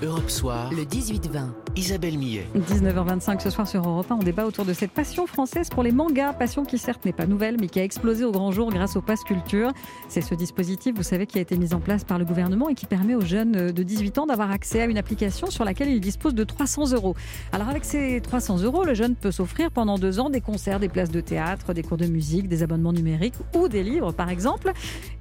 Europe Soir, Le 18-20. Isabelle Millet. 19h25 ce soir sur Europe 1, on débat autour de cette passion française pour les mangas, passion qui certes n'est pas nouvelle mais qui a explosé au grand jour grâce au Pass Culture. C'est ce dispositif, vous savez, qui a été mis en place par le gouvernement et qui permet aux jeunes de 18 ans d'avoir accès à une application sur laquelle ils disposent de 300 euros. Alors avec ces 300 euros, le jeune peut s'offrir pendant deux ans des concerts, des places de théâtre, des cours de musique, des abonnements numériques ou des livres par exemple.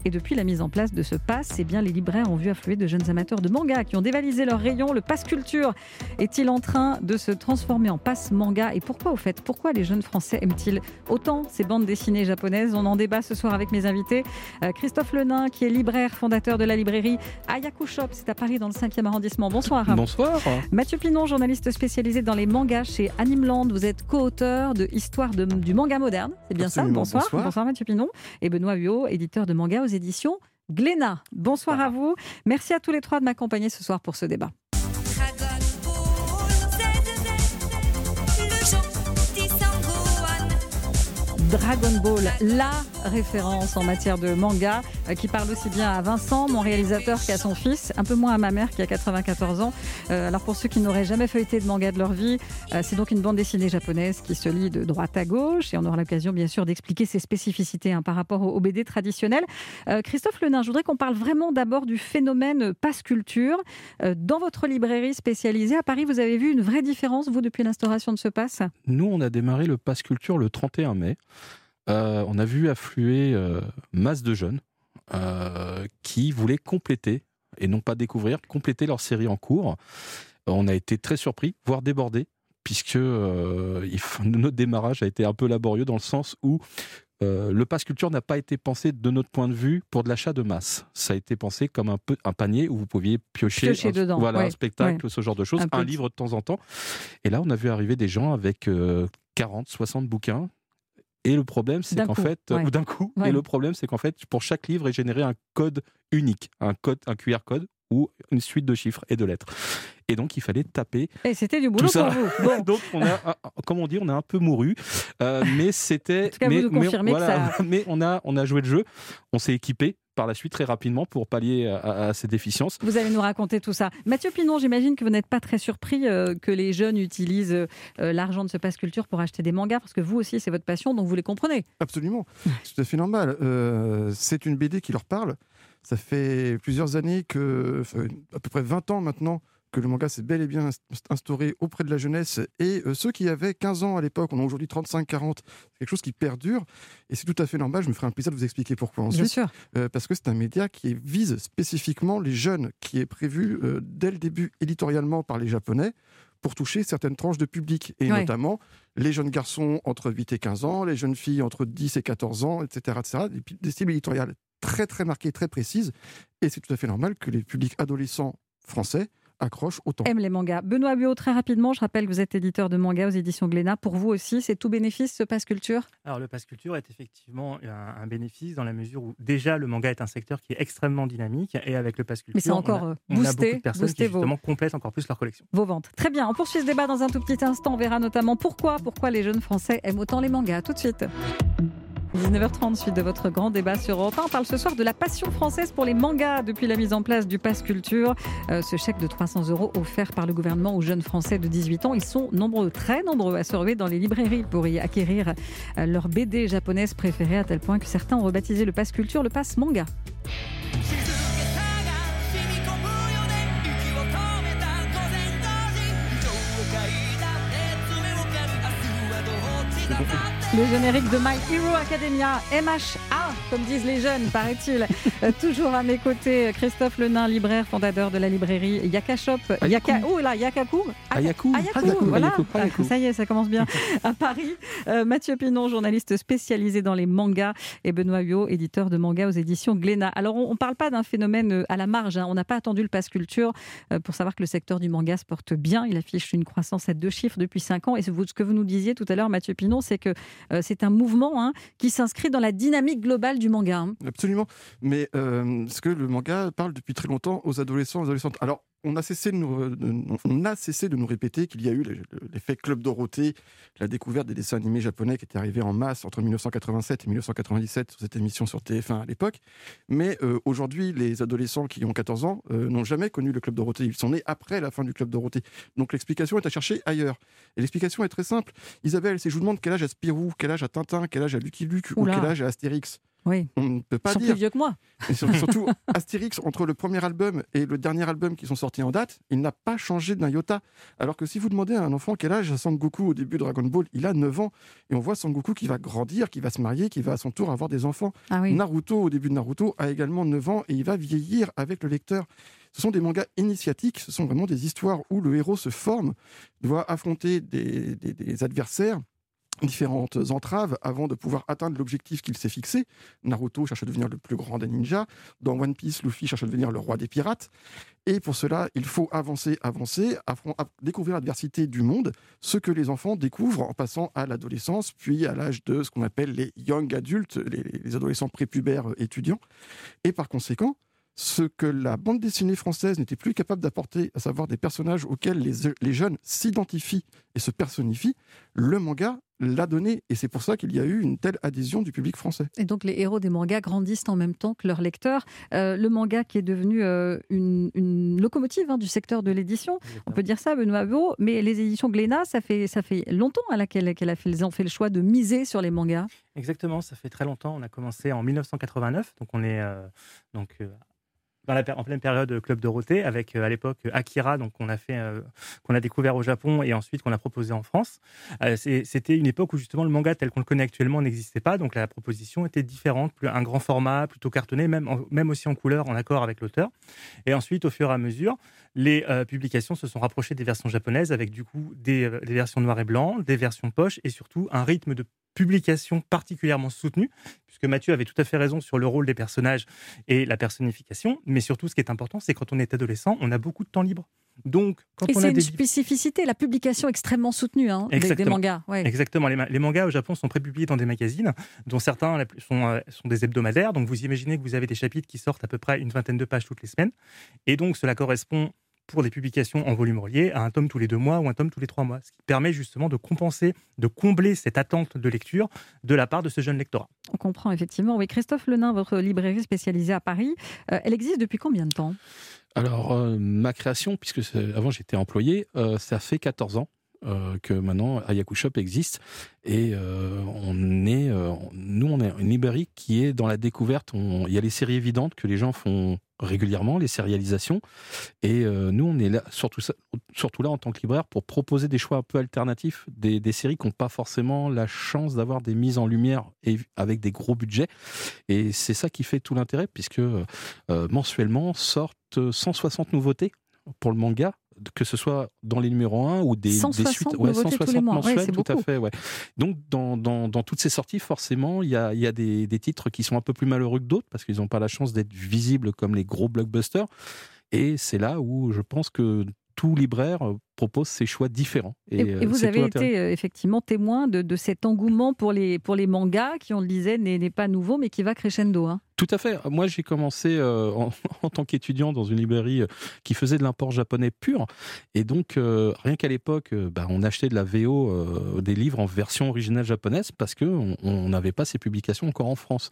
Et depuis la mise en place de ce pass, c'est bien les libraires ont vu affluer de jeunes amateurs de manga qui ont dévalisé leur rayon. Le Pass Culture est-il en train de se transformer en passe manga Et pourquoi, au fait Pourquoi les jeunes Français aiment-ils autant ces bandes dessinées japonaises? On en débat ce soir avec mes invités. Euh, Christophe Lenain, qui est libraire, fondateur de la librairie Ayaku Shop, c'est à Paris dans le 5e arrondissement. Bonsoir. Bonsoir. Mathieu Pinon, journaliste spécialisé dans les mangas chez Animeland. Vous êtes co-auteur de Histoire de- du manga moderne. C'est bien Absolument. ça bonsoir. Bonsoir. Mathieu Pinon. Et Benoît Huot, éditeur de manga aux éditions Glénat. Bonsoir à vous. Merci à tous les trois de m'accompagner ce soir pour ce débat. Dragon Ball, la référence en matière de manga, euh, qui parle aussi bien à Vincent, mon réalisateur, qu'à son fils, un peu moins à ma mère qui a 94 ans. Euh, alors pour ceux qui n'auraient jamais feuilleté de manga de leur vie, euh, c'est donc une bande dessinée japonaise qui se lit de droite à gauche et on aura l'occasion bien sûr d'expliquer ses spécificités hein, par rapport au, au BD traditionnel. Euh, Christophe Lenain, je voudrais qu'on parle vraiment d'abord du phénomène passe culture. Dans votre librairie spécialisée à Paris, vous avez vu une vraie différence, vous, depuis l'instauration de ce pass Nous, on a démarré le Pass Culture le 31 mai. Euh, on a vu affluer euh, masse de jeunes euh, qui voulaient compléter, et non pas découvrir, compléter leur série en cours. On a été très surpris, voire débordés, puisque euh, il notre démarrage a été un peu laborieux dans le sens où euh, le Pass Culture n'a pas été pensé de notre point de vue pour de l'achat de masse. Ça a été pensé comme un, peu, un panier où vous pouviez piocher, Piocher un, dedans, voilà, ouais, un spectacle, ce genre de choses, Un livre de temps en temps. Et là, on a vu arriver des gens avec euh, 40, 60 bouquins. Et le problème, c'est qu'en fait, ouais. ou d'un coup, Ouais. et le problème, c'est qu'en fait, pour chaque livre est généré un code unique, un code, un QR code ou une suite de chiffres et de lettres. Et donc, il fallait taper. Et c'était du boulot pour vous. Bon. Donc, on a, comme on dit, on a un peu mouru, Euh, mais c'était. En tout cas, vous mais, mais- voilà, ça- mais on a, on a joué le jeu, on s'est équipé par la suite très rapidement pour pallier à, ces déficiences. Vous allez nous raconter tout ça. Mathieu Pinon, j'imagine que vous n'êtes pas très surpris euh, que les jeunes utilisent euh, l'argent de ce passe culture pour acheter des mangas, parce que vous aussi, c'est votre passion, donc vous les comprenez. Absolument, c'est tout à fait normal. Euh, c'est une BD qui leur parle. Ça fait plusieurs années que, à peu près 20 ans maintenant, que le manga s'est bel et bien inst- instauré auprès de la jeunesse. Et euh, ceux qui avaient 15 ans à l'époque, on a aujourd'hui 35-40, c'est quelque chose qui perdure. Et c'est tout à fait normal. Je me ferai un plaisir de vous expliquer pourquoi Bien sûr. Euh, parce que c'est un média qui vise spécifiquement les jeunes, qui est prévu euh, dès le début éditorialement par les Japonais pour toucher certaines tranches de public, et Ouais. notamment les jeunes garçons entre 8 et 15 ans, les jeunes filles entre 10 et 14 ans, etc. etc. Des cibles éditoriales très très marquées, très précises, et c'est tout à fait normal que les publics adolescents français accrochent autant. Aime les mangas. Benoît Buot, très rapidement, je rappelle que vous êtes éditeur de mangas aux éditions Glénat. Pour vous aussi, c'est tout bénéfice ce passe culture? Alors le pass culture est effectivement un, un bénéfice dans la mesure où déjà le manga est un secteur qui est extrêmement dynamique et avec le pass culture, Mais c'est encore on euh, a, on a boosté, beaucoup de personnes qui vos, complètent encore plus leur collection. vos ventes. Très bien, on poursuit ce débat dans un tout petit instant. On verra notamment pourquoi, pourquoi les jeunes Français aiment autant les mangas. À tout de suite. 19h30, suite de votre grand débat sur Europe 1. On parle ce soir de la passion française pour les mangas depuis la mise en place du Pass Culture. Euh, ce chèque de 300 euros offert par le gouvernement aux jeunes Français de 18 ans. Ils sont nombreux, très nombreux à se ruer dans les librairies pour y acquérir euh, leur BD japonaise préférée à tel point que certains ont rebaptisé le Pass Culture le Pass Manga. Le générique de My Hero Academia, MHA, comme disent les jeunes, paraît-il. Euh, Toujours à mes côtés, Christophe Lenain, libraire, fondateur de la librairie Yaka Shop. Yaka, oh là, Yakaku Ayaku. Ayaku, Ayaku, voilà. Ayaku. Ah, Ça y est, ça commence bien. À Paris, euh, Mathieu Pinon, journaliste spécialisé dans les mangas, et Benoît Huot, éditeur de mangas aux éditions Glénat. Alors, on ne parle pas d'un phénomène euh, à la marge. hein. On n'a pas attendu le pass culture pour savoir que le secteur du manga se porte bien. Il affiche une croissance à deux chiffres depuis cinq ans. Et ce que vous nous disiez tout à l'heure, Mathieu Pinon, c'est que c'est un mouvement hein, qui s'inscrit dans la dynamique globale du manga. hein. Absolument. Mais euh, ce que le manga parle depuis très longtemps aux adolescents, aux adolescentes. Alors, on a cessé de nous, de- on a cessé de nous répéter qu'il y a eu le- le- l'effet Club Dorothée, la découverte des dessins animés japonais qui étaient arrivés en masse entre 1987 et 1997 sur cette émission sur TF1 à l'époque. Mais euh, aujourd'hui, les adolescents qui ont 14 ans euh, n'ont jamais connu le Club Dorothée. Ils sont nés après la fin du Club Dorothée. Donc l'explication est à chercher ailleurs. Et l'explication est très simple. Isabelle, si je vous demande quel âge a Spirou, quel âge a Tintin, quel âge a Lucky Luke ou quel âge a Astérix, Oui. on ne peut Ils pas sont dire. plus vieux que moi. Et sur- surtout, Astérix, entre le premier album et le dernier album qui sont sortis en date, il n'a pas changé d'un iota. Alors que si vous demandez à un enfant quel âge a Sangoku au début de Dragon Ball, il a 9 ans. Et on voit Sangoku qui va grandir, qui va se marier, qui va à son tour avoir des enfants. Ah oui. Naruto, au début de Naruto, a également 9 ans et il va vieillir avec le lecteur. Ce sont des mangas initiatiques, ce sont vraiment des histoires où le héros se forme, doit affronter des, des- des adversaires, différentes entraves avant de pouvoir atteindre l'objectif qu'il s'est fixé. Naruto cherche à devenir le plus grand des ninjas. Dans One Piece, Luffy cherche à devenir le roi des pirates. Et pour cela, il faut avancer, avancer, découvrir l'adversité du monde, ce que les enfants découvrent en passant à l'adolescence, puis à l'âge de ce qu'on appelle les young adultes, les, les adolescents prépubères étudiants. Et par conséquent, ce que la bande dessinée française n'était plus capable d'apporter, à savoir des personnages auxquels les, les jeunes s'identifient et se personnifient, le manga l'a donné. Et c'est pour ça qu'il y a eu une telle adhésion du public français. Et donc les héros des mangas grandissent en même temps que leurs lecteurs. Euh, le manga qui est devenu euh, une, une locomotive hein, du secteur de l'édition, on peut dire ça, Benoît Beau, mais les éditions Glénat, ça fait, ça fait longtemps à laquelle qu'elle a fait, elles ont fait le choix de miser sur les mangas. Exactement, ça fait très longtemps. On a commencé en 1989, donc on est euh, donc en pleine période Club Dorothée avec euh, à l'époque Akira, donc qu'on a fait, euh, qu'on a découvert au Japon et ensuite qu'on a proposé en France. Euh, C'était une époque où justement le manga tel qu'on le connaît actuellement n'existait pas, donc la proposition était différente, plus un grand format, plutôt cartonné, même même aussi en couleur, en accord avec l'auteur. Et ensuite, au fur et à mesure, les euh, publications se sont rapprochées des versions japonaises avec du coup des, euh, versions noir et blanc, des versions poche et surtout un rythme de publication particulièrement soutenu, puisque Mathieu avait tout à fait raison sur le rôle des personnages et la personnification, mais surtout ce qui est important, c'est quand on est adolescent, on a beaucoup de temps libre. Donc, quand Et c'est une des spécificité, la publication extrêmement soutenue hein, des- mangas. ouais. Exactement. Les, ma- les mangas au Japon sont prépubliés dans des magazines, dont certains sont, euh, sont des hebdomadaires. Donc, vous imaginez que vous avez des chapitres qui sortent à peu près une vingtaine de pages toutes les semaines. Et donc, cela correspond pour des publications en volume relié à un tome tous les deux mois ou un tome tous les trois mois. Ce qui permet justement de compenser, de combler cette attente de lecture de la part de ce jeune lectorat. On comprend effectivement. Oui, Christophe Lenain, votre librairie spécialisée à Paris, euh, elle existe depuis combien de temps? Alors, euh, ma création, puisque avant j'étais employé, euh, ça fait 14 ans euh, que maintenant Ayaku Shop existe. Et euh, on est, euh, nous, on est une librairie qui est dans la découverte. Il y a les séries évidentes que les gens font régulièrement, les sérialisations. Et nous, on est là, surtout, là en tant que libraire, pour proposer des choix un peu alternatifs, des, des séries qui n'ont pas forcément la chance d'avoir des mises en lumière et, avec des gros budgets. Et c'est ça qui fait tout l'intérêt, puisque mensuellement sortent 160 nouveautés pour le manga, que ce soit dans les numéros 1 ou des, des 160 suites. Ouais, tout à fait. Ouais. Donc, dans, dans, dans toutes ces sorties, forcément, il y a, il y a des, des titres qui sont un peu plus malheureux que d'autres, parce qu'ils n'ont pas la chance d'être visibles comme les gros blockbusters. Et c'est là où je pense que tout libraire propose ses choix différents. Et, euh, et vous avez été euh, effectivement témoin de, de cet engouement pour les, pour les mangas qui, on le disait, n'est n'est pas nouveau, mais qui va crescendo. hein. Tout à fait. Moi, j'ai commencé euh, en, en tant qu'étudiant dans une librairie euh, qui faisait de l'import japonais pur. Et donc, euh, rien qu'à l'époque, euh, bah, on achetait de la VO, euh, des livres en version originale japonaise parce qu'on on n'avait pas ces publications encore en France.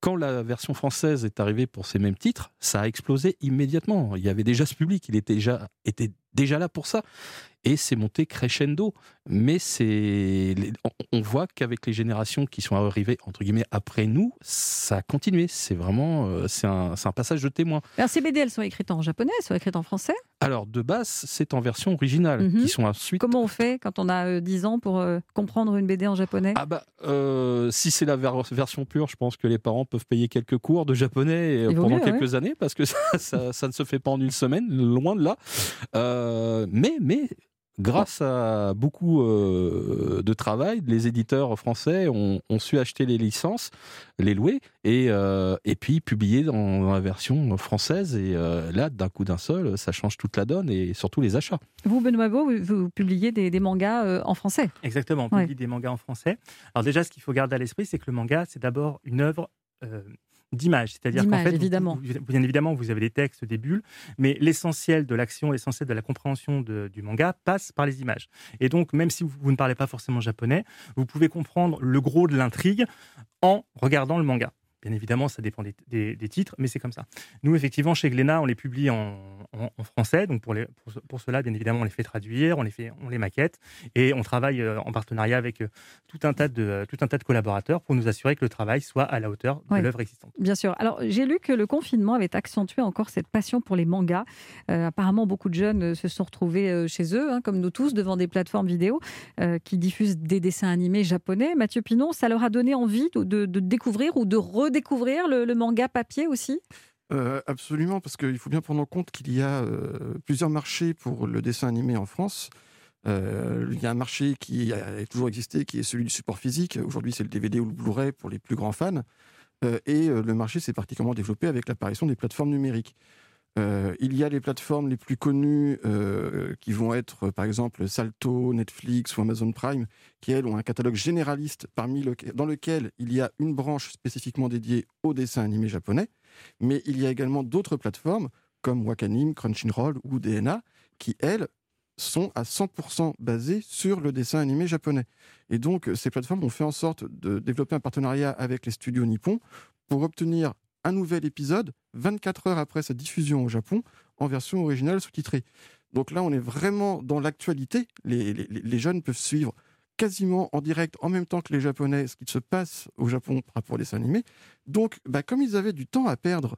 Quand la version française est arrivée pour ces mêmes titres, ça a explosé immédiatement. Il y avait déjà ce public, il était déjà, était déjà là pour ça. Et c'est monté crescendo. Mais c'est, on- voit qu'avec les générations qui sont arrivées, entre guillemets, après nous, ça a continué. C'est vraiment, euh, c'est un, passage de témoin. Alors, ces BD, elles sont écrites en japonais, elles sont écrites en français? Alors, de base, c'est en version originale, Mhm. qui sont ensuite Comment on fait quand on a euh, 10 ans pour euh, comprendre une BD en japonais? Ah bah, euh, si c'est la ver- version pure, je pense que les parents peuvent payer quelques cours de japonais euh, pendant mieux, quelques années, parce que ça, ça- ça ne se fait pas en une semaine, loin de là. Euh, mais, mais grâce à beaucoup euh, de travail, les éditeurs français ont, ont su acheter les licences, les louer, et, euh, et puis publier dans, dans la version française. Et euh, là, d'un coup d'un seul, ça change toute la donne, et surtout les achats. Vous, Benoît Beau, vous, vous publiez des, des mangas euh, en français? Exactement, on Ouais. publie des mangas en français. Alors déjà, ce qu'il faut garder à l'esprit, c'est que le manga, c'est d'abord une œuvre euh, d'images. C'est-à-dire qu'en D'images, fait, vous- évidemment. vous- vous- bien évidemment, vous avez des textes, des bulles, mais l'essentiel de l'action, l'essentiel de la compréhension de- du manga passe par les images. Et donc, même si vous, vous ne parlez pas forcément japonais, vous pouvez comprendre le gros de l'intrigue en regardant le manga. Bien évidemment, ça dépend des, des- des titres, mais c'est comme ça. Nous, effectivement, chez Glénat, on les publie en, en- en français. Donc, pour, les, pour, ce- pour cela, bien évidemment, on les fait traduire, on les, fait, on les maquette et on travaille euh, en partenariat avec euh, tout un, tas de, tout un tas de collaborateurs pour nous assurer que le travail soit à la hauteur de Ouais. l'œuvre existante. Bien sûr. Alors, j'ai lu que le confinement avait accentué encore cette passion pour les mangas. Euh, apparemment, beaucoup de jeunes se sont retrouvés chez eux, hein, comme nous tous, devant des plateformes vidéo euh, qui diffusent des dessins animés japonais. Mathieu Pinon, ça leur a donné envie de, de- de découvrir ou de redécouvrir le, le manga papier aussi? Euh, absolument, parce qu'il faut bien prendre en compte qu'il y a euh, plusieurs marchés pour le dessin animé en France. Euh, il y a un marché qui a toujours existé, qui est celui du support physique. Aujourd'hui, c'est le DVD ou le Blu-ray pour les plus grands fans. Et le marché s'est particulièrement développé avec l'apparition des plateformes numériques. Euh, il y a les plateformes les plus connues euh, qui vont être, par exemple, Salto, Netflix ou Amazon Prime, qui, elles, ont un catalogue généraliste parmi dans lequel il y a une branche spécifiquement dédiée au dessin animé japonais. Mais il y a également d'autres plateformes comme Wakanim, Crunchyroll ou DNA qui, elles, sont à 100% basées sur le dessin animé japonais. Et donc, ces plateformes ont fait en sorte de développer un partenariat avec les studios nippons pour obtenir un nouvel épisode 24 heures après sa diffusion au Japon en version originale sous-titrée. Donc là, on est vraiment dans l'actualité. Les, jeunes peuvent suivre quasiment en direct, en même temps que les Japonais, ce qui se passe au Japon par rapport aux dessins animés. Donc, bah, comme ils avaient du temps à perdre,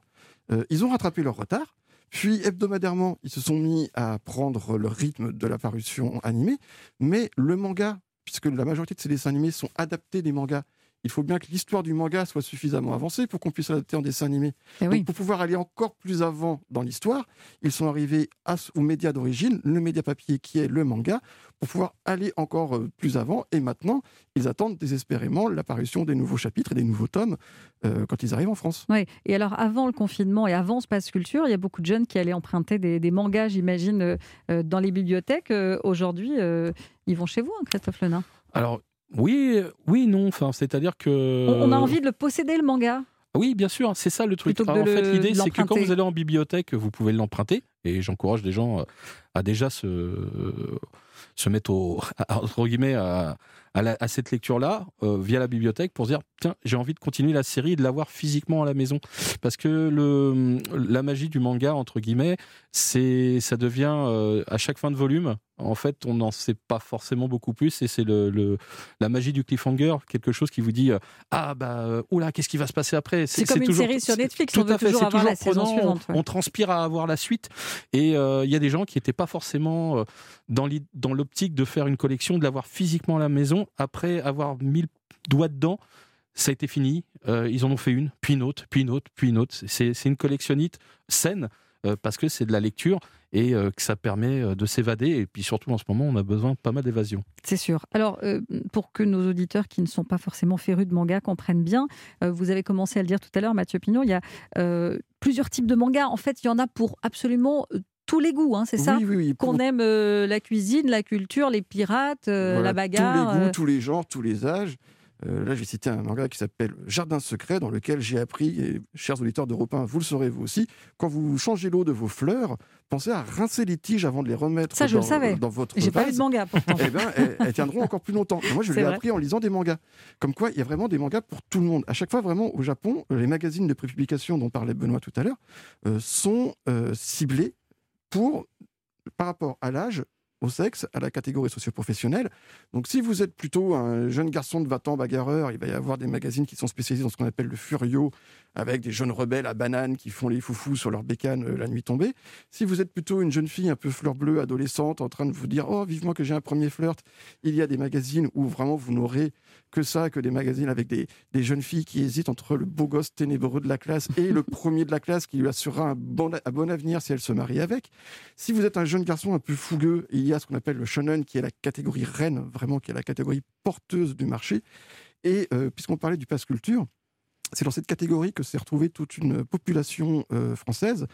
euh, ils ont rattrapé leur retard. Puis, hebdomadairement, ils se sont mis à prendre le rythme de la parution animée. Mais le manga, puisque la majorité de ces dessins animés sont adaptés des mangas, il faut bien que l'histoire du manga soit suffisamment avancée pour qu'on puisse l'adapter en dessin animé. Eh Donc, oui. pour pouvoir aller encore plus avant dans l'histoire, ils sont arrivés à- au média d'origine, le média papier qui est le manga, pour pouvoir aller encore euh, plus avant. Et maintenant, ils attendent désespérément l'apparition des nouveaux chapitres et des nouveaux tomes euh, quand ils arrivent en France. Oui. Et alors, avant le confinement et avant ce passe culture, il y a beaucoup de jeunes qui allaient emprunter des, des mangas, j'imagine, euh, dans les bibliothèques. Euh, Aujourd'hui, euh, ils vont chez vous, hein, Christophe Lenain? Alors, oui, oui, non. Enfin, c'est-à-dire que. On, a envie de le posséder, le manga. Oui, bien sûr, c'est ça le truc. En fait, l'idée, c'est que quand vous allez en bibliothèque, vous pouvez l'emprunter. Et j'encourage des gens euh, à déjà se, se mettre au, à- entre guillemets, à, à la- à cette lecture-là, euh, via la bibliothèque, pour se dire tiens, j'ai envie de continuer la série et de l'avoir physiquement à la maison. Parce que le, la magie du manga, entre guillemets, c'est, ça devient euh, à chaque fin de volume. En fait, on n'en sait pas forcément beaucoup plus, et c'est le, le- la magie du cliffhanger, quelque chose qui vous dit euh, ah bah oula, qu'est-ce qui va se passer après? C'est comme une toujours- série sur Netflix, on veut fait, toujours c'est avoir toujours la saison suivante, on, ouais. on transpire à avoir la suite, et euh, il y a des gens qui n'étaient pas forcément dans l'optique de faire une collection, de l'avoir physiquement à la maison, après avoir mis le doigt dedans. Ça a été fini. Euh, ils en ont fait une, puis une autre, puis une autre, puis une autre. C'est une collectionnite saine euh, parce que c'est de la lecture et euh, que ça permet de s'évader. Et puis surtout en ce moment, on a besoin pas mal d'évasion. C'est sûr. Alors, pour que nos auditeurs qui ne sont pas forcément férus de manga comprennent bien, vous avez commencé à le dire tout à l'heure, Mathieu Pignon, il y a plusieurs types de mangas. En fait, il y en a pour absolument tous les goûts, hein, c'est ça Oui, oui, oui. Qu'on aime euh, la cuisine, la culture, les pirates, euh, Voilà, la bagarre. Tous les goûts, euh, tous les genres, tous les âges. Euh, là, j'ai cité un manga qui s'appelle Jardin secret, dans lequel j'ai appris, et chers auditeurs d'Europe 1, vous le saurez vous aussi, quand vous changez l'eau de vos fleurs, pensez à rincer les tiges avant de les remettre Ça, je dans, le savais. dans votre J'ai pas lu de manga pourtant. Eh ben, elles, elles tiendront encore plus longtemps. Et moi, je l'ai appris en lisant des mangas. Comme quoi, il y a vraiment des mangas pour tout le monde. À chaque fois, vraiment, au Japon, les magazines de prépublication dont parlait Benoît tout à l'heure euh, sont euh, ciblés pour, par rapport à l'âge, au sexe, à la catégorie socio-professionnelle. Donc, si vous êtes plutôt un jeune garçon de 20 ans bagarreur, il va y avoir des magazines qui sont spécialisés dans ce qu'on appelle le furio, avec des jeunes rebelles à banane qui font les foufous sur leur bécane euh, la nuit tombée. Si vous êtes plutôt une jeune fille un peu fleur bleue, adolescente, en train de vous dire Oh, vivement que j'ai un premier flirt, il y a des magazines où vraiment vous n'aurez que ça, que des magazines avec des, des jeunes filles qui hésitent entre le beau gosse ténébreux de la classe et le premier de la classe qui lui assurera un bon, un bon avenir si elle se marie avec. Si vous êtes un jeune garçon un peu fougueux, il y a ce qu'on appelle le shonen, qui est la catégorie reine, vraiment, qui est la catégorie porteuse du marché. Et euh, puisqu'on parlait du pass culture, c'est dans cette catégorie que s'est retrouvée toute une population euh, française,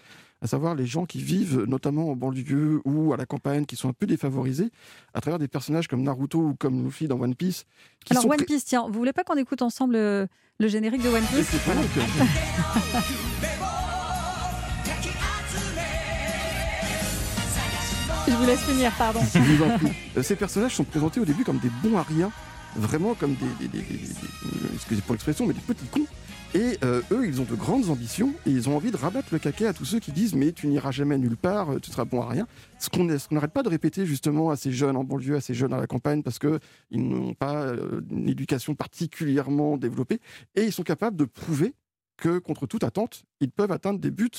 à savoir les gens qui vivent notamment en banlieue ou à la campagne, qui sont un peu défavorisés, à travers des personnages comme Naruto ou comme Luffy dans One Piece. Qui Alors sont One Piece, tiens, vous voulez pas qu'on écoute ensemble le, le générique de One Piece? Je vous laisse finir, pardon. Euh, Ces personnages sont présentés au début comme des bons à rien, vraiment comme des, excusez pour l'expression, mais des petits cons. Et euh, eux, ils ont de grandes ambitions et ils ont envie de rabattre le caquet à tous ceux qui disent mais tu n'iras jamais nulle part, euh, tu seras bon à rien. Ce qu'on n'arrête pas de répéter justement à ces jeunes en banlieue, à ces jeunes à la campagne, parce que ils n'ont pas une éducation particulièrement développée et ils sont capables de prouver que contre toute attente, ils peuvent atteindre des buts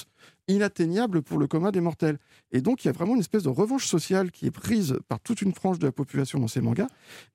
inatteignables pour le commun des mortels. Et donc, il y a vraiment une espèce de revanche sociale qui est prise par toute une frange de la population dans ces mangas.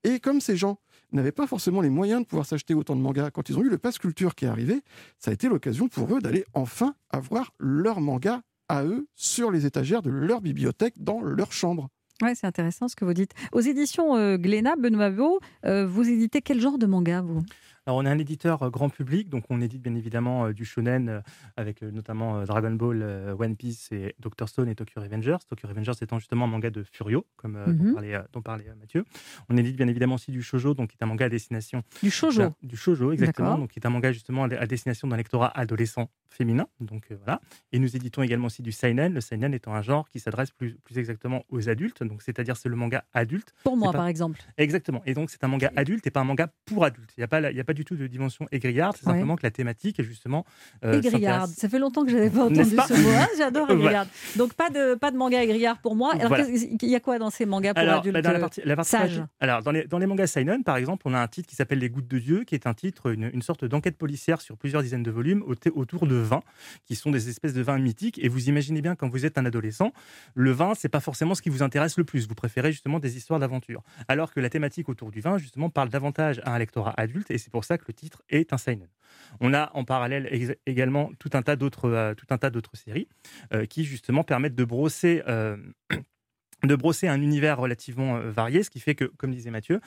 Et comme ces gens n'avaient pas forcément les moyens de pouvoir s'acheter autant de mangas, quand ils ont eu le pass culture qui est arrivé, ça a été l'occasion pour eux d'aller enfin avoir leur manga à eux sur les étagères de leur bibliothèque dans leur chambre. Ouais, c'est intéressant ce que vous dites. Aux éditions euh, Glénat, Benoît Beau, euh, vous éditez quel genre de manga, vous? Alors, on est un éditeur euh, grand public, donc on édite bien évidemment euh, du shonen euh, avec notamment Dragon Ball, One Piece et Doctor Stone et Tokyo Revengers. Tokyo Revengers étant justement un manga de Furio, comme Mhm. dont parlait, dont parlait, Mathieu. On édite bien évidemment aussi du shoujo, donc qui est un manga à destination Du shoujo. d'un- du shoujo exactement, donc qui est un manga justement à destination d'un lectorat adolescent féminin. Donc euh, voilà. Et nous éditons également aussi du seinen. Le seinen étant un genre qui s'adresse plus, plus exactement aux adultes, donc c'est-à-dire c'est le manga adulte. Pour moi, pas- par exemple. Exactement. Et donc, c'est un manga adulte et pas un manga pour adultes. Il n'y a, pas il y a pas du tout de dimension aigriarde. C'est Ouais. simplement que la thématique est justement. euh, Ça fait longtemps que je n'avais pas entendu pas ce mot. hein. J'adore. Aigriarde. Donc, pas de, pas de manga Aigriarde pour moi. Alors, Voilà. il y a quoi dans ces mangas pour Alors, adultes bah, dans la partie, la partie sages Alors, dans les, dans les mangas Seinen, par exemple, on a un titre qui s'appelle Les Gouttes de Dieu, qui est un titre, une, une sorte d'enquête policière sur plusieurs dizaines de volumes au- autour de vins, qui sont des espèces de vins mythiques. Et vous imaginez bien, quand vous êtes un adolescent, le vin, c'est pas forcément ce qui vous intéresse le plus. Vous préférez justement des histoires d'aventure. Alors que la thématique autour du vin, justement, parle davantage à un lectorat adulte, et c'est pour ça que le titre est un Seinen. On a en parallèle également tout un tas d'autres euh, tout un tas d'autres séries euh, qui justement permettent de brosser euh, de brosser un univers relativement varié, ce qui fait que, comme disait Mathieu,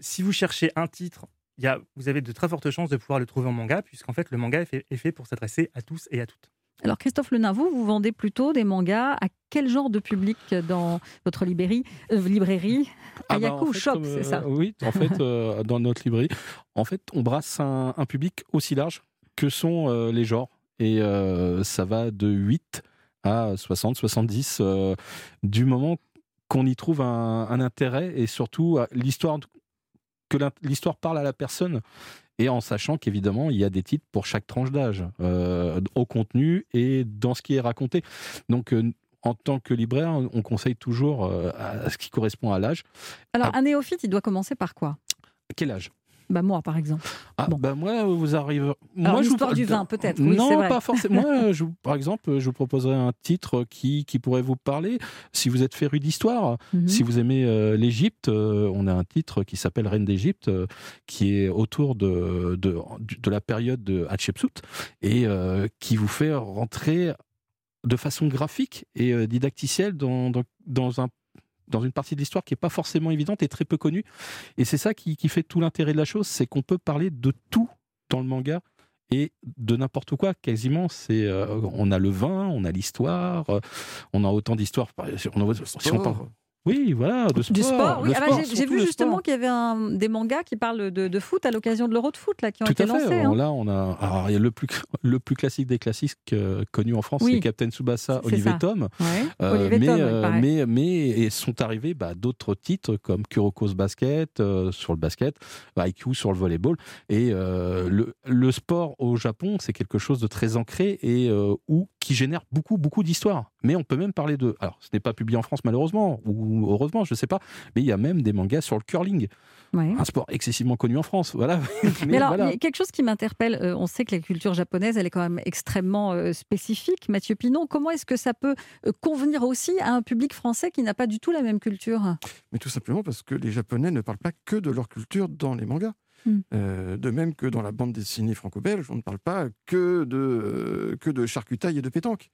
si vous cherchez un titre, y a, vous avez de très fortes chances de pouvoir le trouver en manga, puisqu'en fait le manga est fait pour s'adresser à tous et à toutes. Alors, Christophe Lenain, vous, vous vendez plutôt des mangas à quel genre de public dans votre librairie, euh, librairie Ah bah, Ayaku en fait, Shop, c'est euh, ça Oui, en fait, euh, dans notre librairie, en fait, on brasse un, un public aussi large que sont euh, les genres. Et ça va de 8 à 60, 70, euh, du moment qu'on y trouve un, un intérêt et surtout l'histoire que l'histoire parle à la personne et en sachant qu'évidemment il y a des titres pour chaque tranche d'âge euh, au contenu et dans ce qui est raconté. Donc euh, en tant que libraire on conseille toujours euh, à ce qui correspond à l'âge. Alors, Ah. un néophyte, il doit commencer par quoi? Quel âge? Bah, Moi, par exemple. ah, Bon. bah moi vous arrivez Alors, moi je vous- du vin, peut-être, oui, non pas forcément moi je vous- par exemple je vous proposerai un titre qui, qui pourrait vous parler si vous êtes féru d'histoire Mhm. Si vous aimez euh, l'Égypte, euh, on a un titre qui s'appelle Reine d'Égypte, euh, qui est autour de, de, de la période de Hatshepsut et euh, qui vous fait rentrer de façon graphique et euh, didacticielle dans, dans, dans un dans une partie de l'histoire qui n'est pas forcément évidente et très peu connue. Et c'est ça qui, qui fait tout l'intérêt de la chose, c'est qu'on peut parler de tout dans le manga et de n'importe quoi quasiment. C'est, euh, on a le vin, on a l'histoire, euh, on a autant d'histoires. Si on, si on parle- Sport. Oui, voilà, de sport. Du sport, oui. Ah bah, j'ai- vu justement qu'il y avait un- des mangas qui parlent de, de foot à l'occasion de l'Euro de foot là, qui ont Tout été à fait. lancés. Hein. Là, on a alors, il y a le plus le plus classique des classiques euh, connus en France, Oui. c'est Captain Tsubasa, Olivier. Tom. Ouais. Euh, Olivier mais, Tom, euh, mais, mais et sont arrivés bah, d'autres titres comme Kuroko's Basket sur le basket, IQ sur le volleyball. Et le, le sport au Japon, c'est quelque chose de très ancré et où, qui génère beaucoup, beaucoup d'histoires. Mais on peut même parler de. Alors, ce n'est pas publié en France malheureusement, ou heureusement, je ne sais pas, mais il y a même des mangas sur le curling, Ouais. un sport excessivement connu en France. Voilà. Mais, alors, voilà. il y a quelque chose qui m'interpelle, euh, on sait que la culture japonaise, elle est quand même extrêmement euh, spécifique. Mathieu Pinon, comment est-ce que ça peut euh, convenir aussi à un public français qui n'a pas du tout la même culture? Mais tout simplement parce que les Japonais ne parlent pas que de leur culture dans les mangas. Hmm. Euh, de même que dans la bande dessinée franco-belge, on ne parle pas que de, euh, que de charcutaille et de pétanque,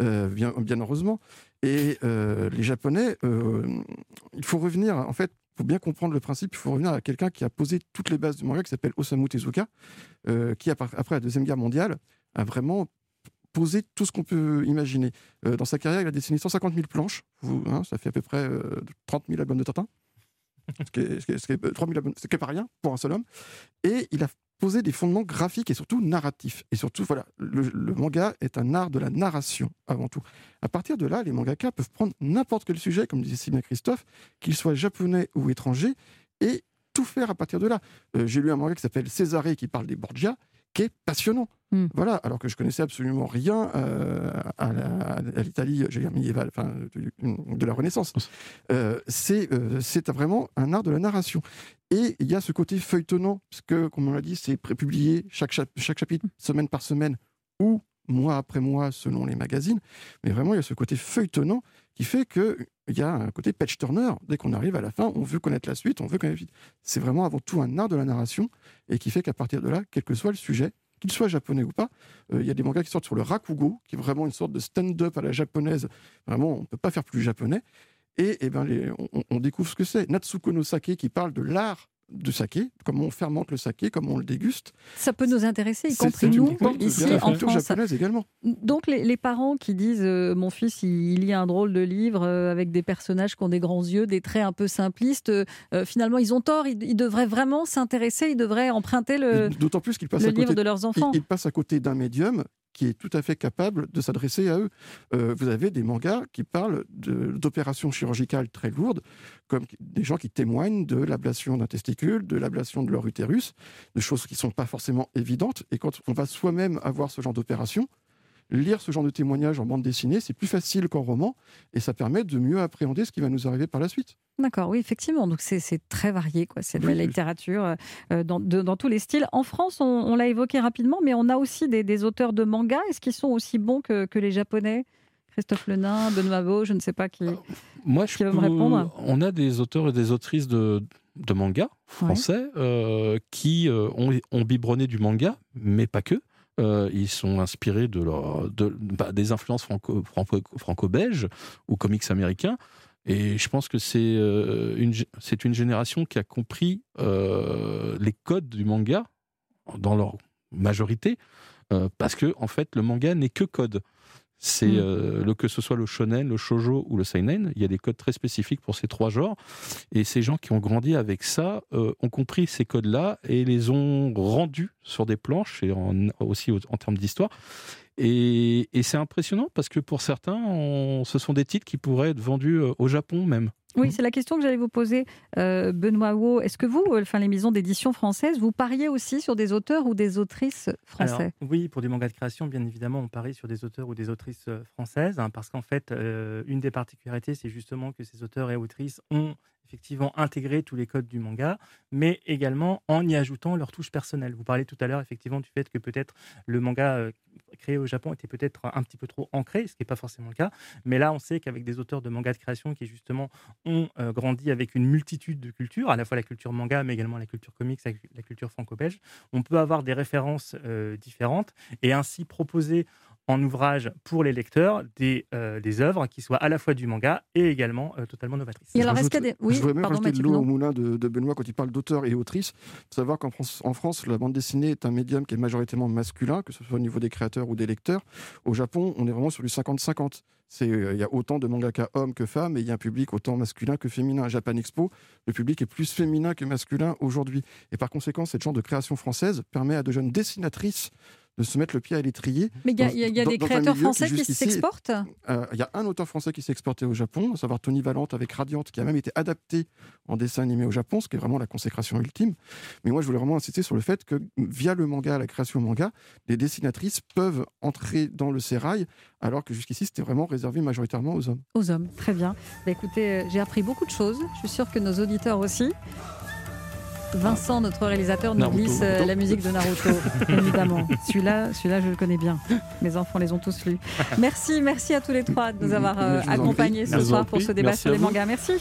euh, bien, heureusement. Et les Japonais, il faut revenir, en fait, faut bien comprendre le principe. Il faut revenir à quelqu'un qui a posé toutes les bases du manga, qui s'appelle Osamu Tezuka, qui, après la Deuxième Guerre mondiale, a vraiment posé tout ce qu'on peut imaginer. Dans sa carrière, il a dessiné 150 000 planches. Hein, ça fait à peu près euh, 30 000 albums de Tintin. Ce qui est, ce qui est- ce qui est- 3 000 albums, ce qui est pas rien pour un seul homme. Et il a posé des fondements graphiques et surtout narratifs. Et surtout, voilà, le, manga est un art de la narration avant tout. À partir de là, les mangaka peuvent prendre n'importe quel sujet, comme disait bien Christophe, qu'il soit japonais ou étranger, et tout faire à partir de là. Euh, J'ai lu un manga qui s'appelle Césarée, qui parle des Borgia, qui est passionnant. Hmm. Voilà, alors que je connaissais absolument rien euh, à, l'Italie, j'ai dire médiévale, enfin, de, de la Renaissance. Euh, c'est euh, c'est vraiment un art de la narration. Et il y a ce côté feuilletonnant, parce que, comme on l'a dit, c'est prépublié chaque, chaque chapitre, semaine par semaine, ou mois après mois, selon les magazines. Mais vraiment, il y a ce côté feuilletonnant qui fait qu'il y a un côté patch turner. Dès qu'on arrive à la fin, on veut connaître la suite, on veut connaître la suite. C'est vraiment avant tout un art de la narration, et qui fait qu'à partir de là, quel que soit le sujet, qu'il soit japonais ou pas, euh, il y a des mangas qui sortent sur le rakugo, qui est vraiment une sorte de stand-up à la japonaise. Vraiment, on ne peut pas faire plus japonais. Et, eh ben, on, on découvre ce que c'est. Natsuko no Sake qui parle de l'art de saké, comment on fermente le saké, comment on le déguste. Ça peut nous intéresser, y compris nous, ici en France. japonaise également. Donc les, les parents qui disent euh, mon fils il, lit un drôle de livre euh, avec des personnages qui ont des grands yeux, des traits un peu simplistes, euh, finalement ils ont tort, ils, ils devraient vraiment s'intéresser, ils devraient emprunter le, D'autant plus le à côté livre de leurs enfants. il, il passe à côté d'un médium qui est tout à fait capable de s'adresser à eux. Euh, vous avez des mangas qui parlent d'opérations chirurgicales très lourdes, comme des gens qui témoignent de l'ablation d'un testicule, de l'ablation de leur utérus, de choses qui ne sont pas forcément évidentes. Et quand on va soi-même avoir ce genre d'opération, lire ce genre de témoignages en bande dessinée, c'est plus facile qu'en roman, et ça permet de mieux appréhender ce qui va nous arriver par la suite. D'accord, oui, effectivement. Donc c'est très varié, quoi. C'est de la littérature euh, dans, de- dans tous les styles. En France, on, on l'a évoqué rapidement, mais on a aussi des, des auteurs de manga. Est-ce qu'ils sont aussi bons que, que les Japonais? Christophe Lenain, Benoît Beau, je ne sais pas qui. Moi, je me peux- répondre On a des auteurs et des autrices de, de manga français euh, qui euh, ont, ont biberonné du manga, mais pas que. Euh, ils sont inspirés de, leur, de bah, des influences franco- franco- franco-belges ou comics américains. Et je pense que c'est euh, une, c'est une génération qui a compris euh, les codes du manga dans leur majorité, euh, parce que en fait, le manga n'est que code. C'est Mm. euh, le que ce soit le shonen, le shojo ou le seinen, il y a des codes très spécifiques pour ces trois genres. Et ces gens qui ont grandi avec ça euh, ont compris ces codes-là et les ont rendus sur des planches et en- aussi au- en termes d'histoire. Et, et c'est impressionnant parce que pour certains, on- ce sont des titres qui pourraient être vendus euh, au Japon même. Oui, c'est la question que j'allais vous poser, euh, Benoît Wo. Est-ce que vous, enfin les maisons d'édition françaises, vous pariez aussi sur des auteurs ou des autrices Alors, français oui, pour du manga de création, bien évidemment, on parie sur des auteurs ou des autrices euh, françaises, hein, parce qu'en fait, euh, une des particularités, c'est justement que ces auteurs et autrices ont effectivement intégré tous les codes du manga, mais également en y ajoutant leur touche personnelle. Vous parlez tout à l'heure effectivement du fait que peut-être le manga euh, créé au Japon était peut-être un petit peu trop ancré, ce qui n'est pas forcément le cas. Mais là, on sait qu'avec des auteurs de manga de création qui justement ont euh, grandi avec une multitude de cultures, à la fois la culture manga, mais également la culture comics, la- la culture franco-belge, on peut avoir des références euh, différentes et ainsi proposer en ouvrage pour les lecteurs des, euh, des œuvres qui soient à la fois du manga et également euh, totalement novatrices. Et Je alors, est-ce rajoute- des... Oui, je voudrais même pardon, rajouter de l'eau au moulin de, de Benoît quand il parle d'auteur et autrice. De savoir qu'en France, en France, la bande dessinée est un médium qui est majoritairement masculin, que ce soit au niveau des créateurs ou des lecteurs. Au Japon, on est vraiment sur du 50-50. C'est, euh, Il y a autant de mangaka hommes que femmes et il y a un public autant masculin que féminin. À Japan Expo, le public est plus féminin que masculin aujourd'hui. Et par conséquent, cette genre de création française permet à de jeunes dessinatrices de se mettre le pied à l'étrier. Mais il y a, Dans- il y a- il y a dans- des créateurs qui, français qui s'exportent Euh, Il y a un auteur français qui s'est exporté au Japon, à savoir Tony Valente avec Radiante, qui a même été adapté en dessin animé au Japon, ce qui est vraiment la consécration ultime. Mais moi, je voulais vraiment insister sur le fait que via le manga, la création manga, les dessinatrices peuvent entrer dans le sérail, alors que jusqu'ici, c'était vraiment réservé majoritairement aux hommes. aux hommes. Très bien. Bah, écoutez, euh, j'ai appris beaucoup de choses. Je suis sûre que nos auditeurs aussi. Vincent, notre réalisateur, nous Naruto. glisse euh, la musique de Naruto, évidemment. Celui-là, celui-là, je le connais bien. Mes enfants les ont tous lus. Merci, merci à tous les trois de nous avoir euh, accompagnés ce soir pour ce débat Merci sur les mangas. Merci.